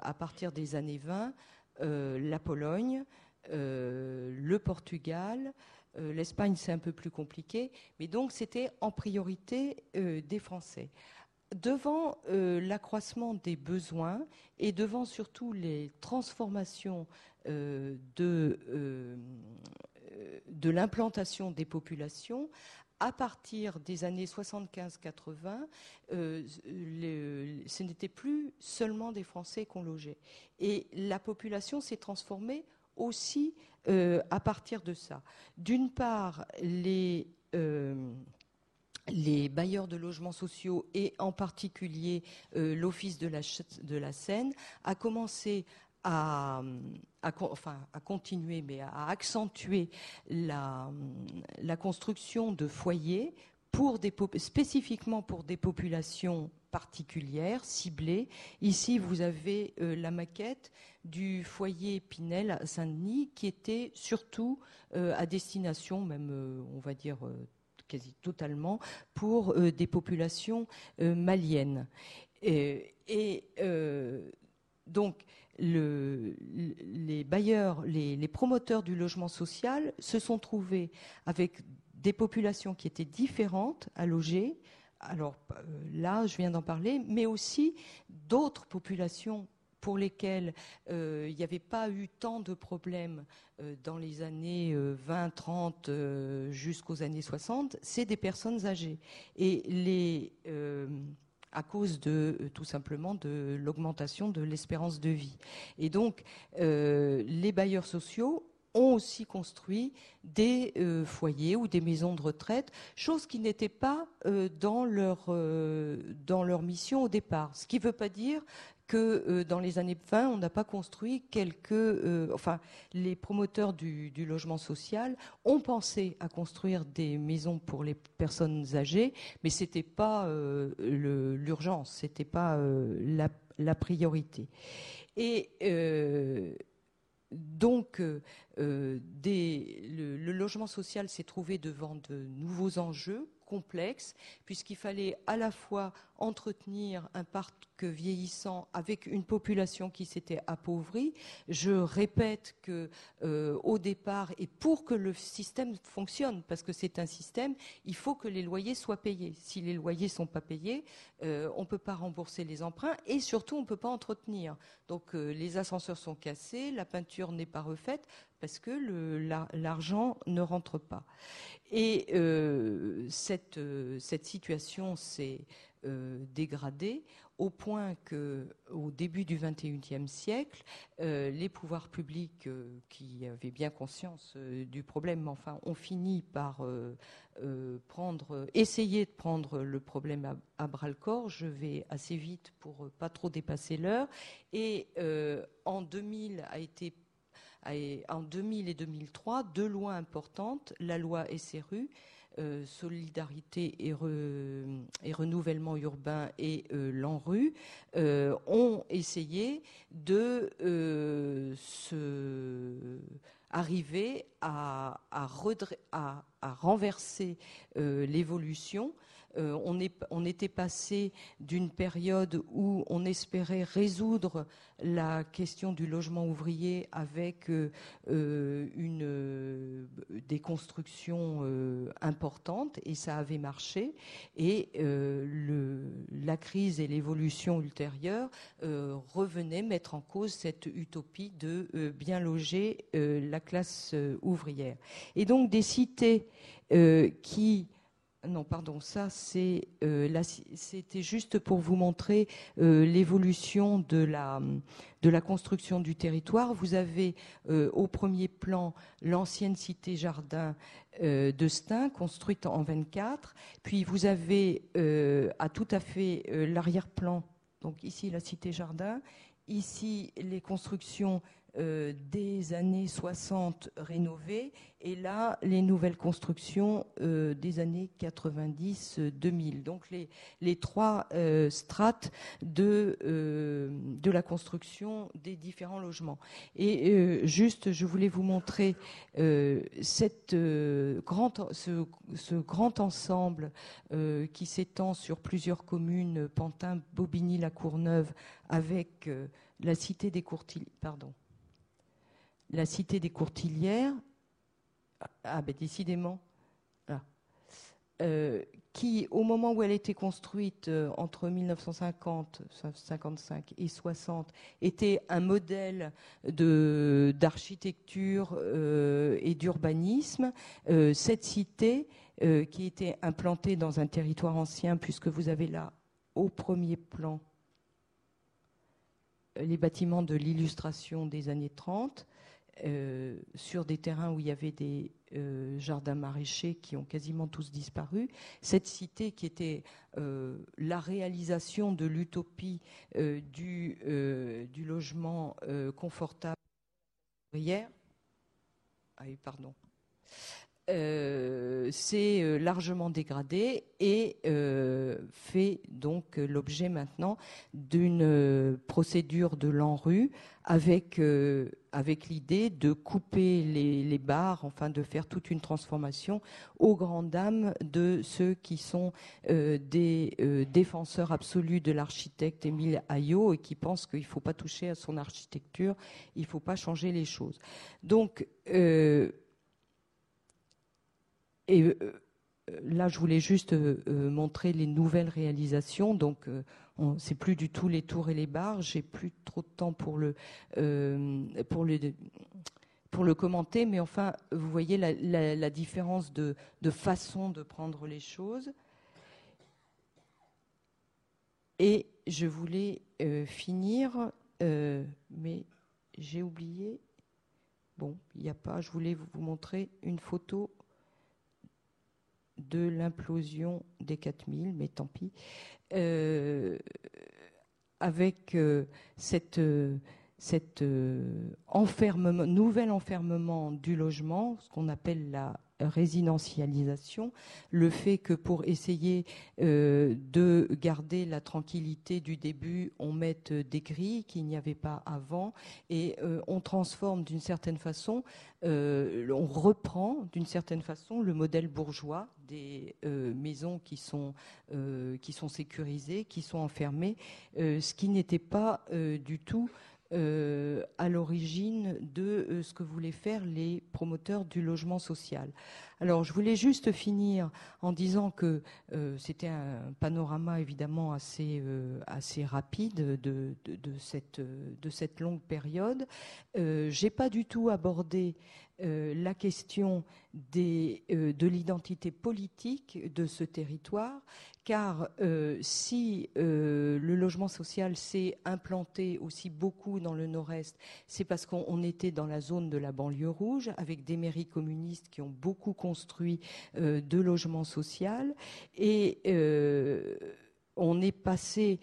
à partir des années 20, la Pologne, le Portugal, l'Espagne c'est un peu plus compliqué, mais donc c'était en priorité des Français. Devant l'accroissement des besoins et devant surtout les transformations de, de l'implantation des populations, à partir des années 75-80, euh, ce n'était plus seulement des Français qu'on logeait. Et la population s'est transformée aussi euh, à partir de ça. D'une part, les, euh, les bailleurs de logements sociaux et en particulier l'Office de la Seine a commencé à, continuer, mais à accentuer la, construction de foyers spécifiquement pour des populations particulières, ciblées. Ici, vous avez euh, la maquette du foyer Pinel à Saint-Denis, qui était surtout euh, à destination, même euh, on va dire quasi totalement, pour des populations maliennes. Et donc, les bailleurs, les, promoteurs du logement social se sont trouvés avec des populations qui étaient différentes à loger. Alors euh, là, je viens d'en parler, mais aussi d'autres populations pour lesquelles euh, il n'y avait pas eu tant de problèmes euh, dans les années 20, 30 jusqu'aux années 60, c'est des personnes âgées. Et les à cause de euh, tout simplement de l'augmentation de l'espérance de vie. Et donc, euh, les bailleurs sociaux ont aussi construit des euh, foyers ou des maisons de retraite, chose qui n'était pas dans, leur, dans leur mission au départ. Ce qui ne veut pas dire que euh, dans les années 20, on n'a pas construit quelques... Euh, enfin, les promoteurs du, logement social ont pensé à construire des maisons pour les personnes âgées, mais ce n'était pas euh, l'urgence, ce n'était pas la, priorité. Et donc, le, logement social s'est trouvé devant de nouveaux enjeux complexe, puisqu'il fallait à la fois entretenir un parc vieillissant avec une population qui s'était appauvrie. Je répète que euh, au départ, et pour que le système fonctionne, parce que c'est un système, il faut que les loyers soient payés. Si les loyers sont pas payés, euh, on ne peut pas rembourser les emprunts et surtout on ne peut pas entretenir. Donc euh, les ascenseurs sont cassés, la peinture n'est pas refaite parce que l'argent ne rentre pas. Et cette, cette situation s'est dégradée au point que, au début du XXIe siècle, euh, les pouvoirs publics, euh, qui avaient bien conscience euh, du problème, enfin, ont fini par essayer de prendre le problème à, bras le corps. Je vais assez vite pour pas trop dépasser l'heure. Et en 2000 a été en 2000 et 2003, deux lois importantes, la loi SRU euh, solidarité et, renouvellement urbain et euh, l'ANRU euh, ont essayé de se arriver à, à renverser l'évolution euh, on, était passé d'une période où on espérait résoudre la question du logement ouvrier avec euh, euh, une, des constructions importantes et ça avait marché. Et la crise et l'évolution ultérieure revenaient mettre en cause cette utopie de bien loger la classe ouvrière. Et donc des cités qui non, pardon, ça euh, c'était juste pour vous montrer euh, l'évolution de la de la construction du territoire. Vous avez euh, au premier plan l'ancienne cité jardin de Stein, construite en 24. Puis vous avez à tout à fait l'arrière-plan. Donc ici la cité jardin, ici les constructions euh, des années 60 rénovées et là les nouvelles constructions euh, des années 90-2000. Donc les, trois euh, strates de, la construction des différents logements. Et juste, je voulais vous montrer ce, grand ensemble qui s'étend sur plusieurs communes, Pantin, Bobigny, La Courneuve, avec la cité des Courtils. Pardon la cité des Courtilières, ah ben décidément, euh, qui au moment où elle a été construite euh, entre 1950, 55 et 60, était un modèle d'architecture euh, et d'urbanisme. cette cité qui était implantée dans un territoire ancien, puisque vous avez là au premier plan les bâtiments de l'illustration des années 30, euh, sur des terrains où il y avait des euh, jardins maraîchers qui ont quasiment tous disparu. Cette cité qui était euh, la réalisation de l'utopie du, logement confortable. Euh, c'est euh, largement dégradé et euh, fait donc l'objet maintenant d'une procédure de l'ANRU avec, avec l'idée de couper les, les, barres, enfin de faire toute une transformation aux grandes dames de ceux qui sont des défenseurs absolus de l'architecte Émile Ayot et qui pensent qu'il ne faut pas toucher à son architecture, il ne faut pas changer les choses. Donc, et euh, là, je voulais juste euh, euh, montrer les nouvelles réalisations. Donc, c'est plus du tout les tours et les barres. J'ai plus trop de temps pour le pour le pour le commenter, mais enfin, vous voyez la, différence de, façon de prendre les choses. Et je voulais finir, mais j'ai oublié. Bon, il n'y a pas. Je voulais vous montrer une photo de l'implosion des 4000, mais tant pis, euh, avec euh, cette, euh, cet enfermement, nouvel enfermement du logement, ce qu'on appelle la résidentialisation, le fait que pour essayer de garder la tranquillité du début, on mette des grilles qu'il n'y avait pas avant et on transforme d'une certaine façon, on reprend d'une certaine façon le modèle bourgeois des maisons qui sont, qui sont sécurisées, qui sont enfermées, ce qui n'était pas du tout euh, à l'origine de euh, ce que voulaient faire les promoteurs du logement social. Alors, je voulais juste finir en disant que euh, c'était un panorama évidemment assez, assez rapide de, de, cette, de cette longue période. J'ai pas du tout abordé la question des, de l'identité politique de ce territoire car euh, si euh, le logement social s'est implanté aussi beaucoup dans le nord-est, c'est parce qu'on était dans la zone de la banlieue rouge, avec des mairies communistes qui ont beaucoup construit euh, de logements sociaux. Et on est passé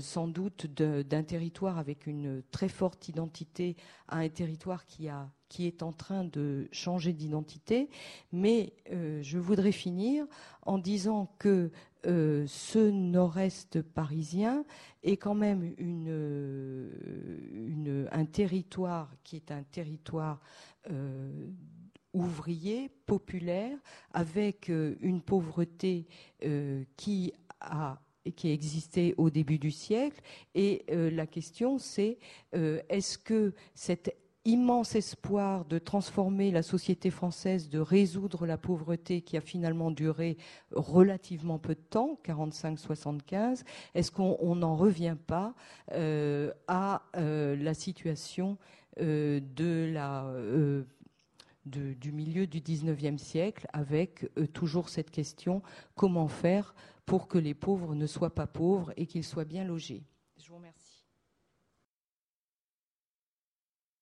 sans doute d'un territoire avec une très forte identité à un territoire qui a qui est en train de changer d'identité. Mais euh, je voudrais finir en disant que euh, ce nord-est parisien est quand même une, un territoire qui est un territoire euh, ouvrier, populaire, avec une pauvreté qui a qui existait au début du siècle. Et la question, c'est est-ce que cette immense espoir de transformer la société française, de résoudre la pauvreté qui a finalement duré relativement peu de temps, 45-75, est-ce qu'on n'en revient pas euh, à euh, la situation euh, du milieu du 19e siècle avec toujours cette question comment faire pour que les pauvres ne soient pas pauvres et qu'ils soient bien logés?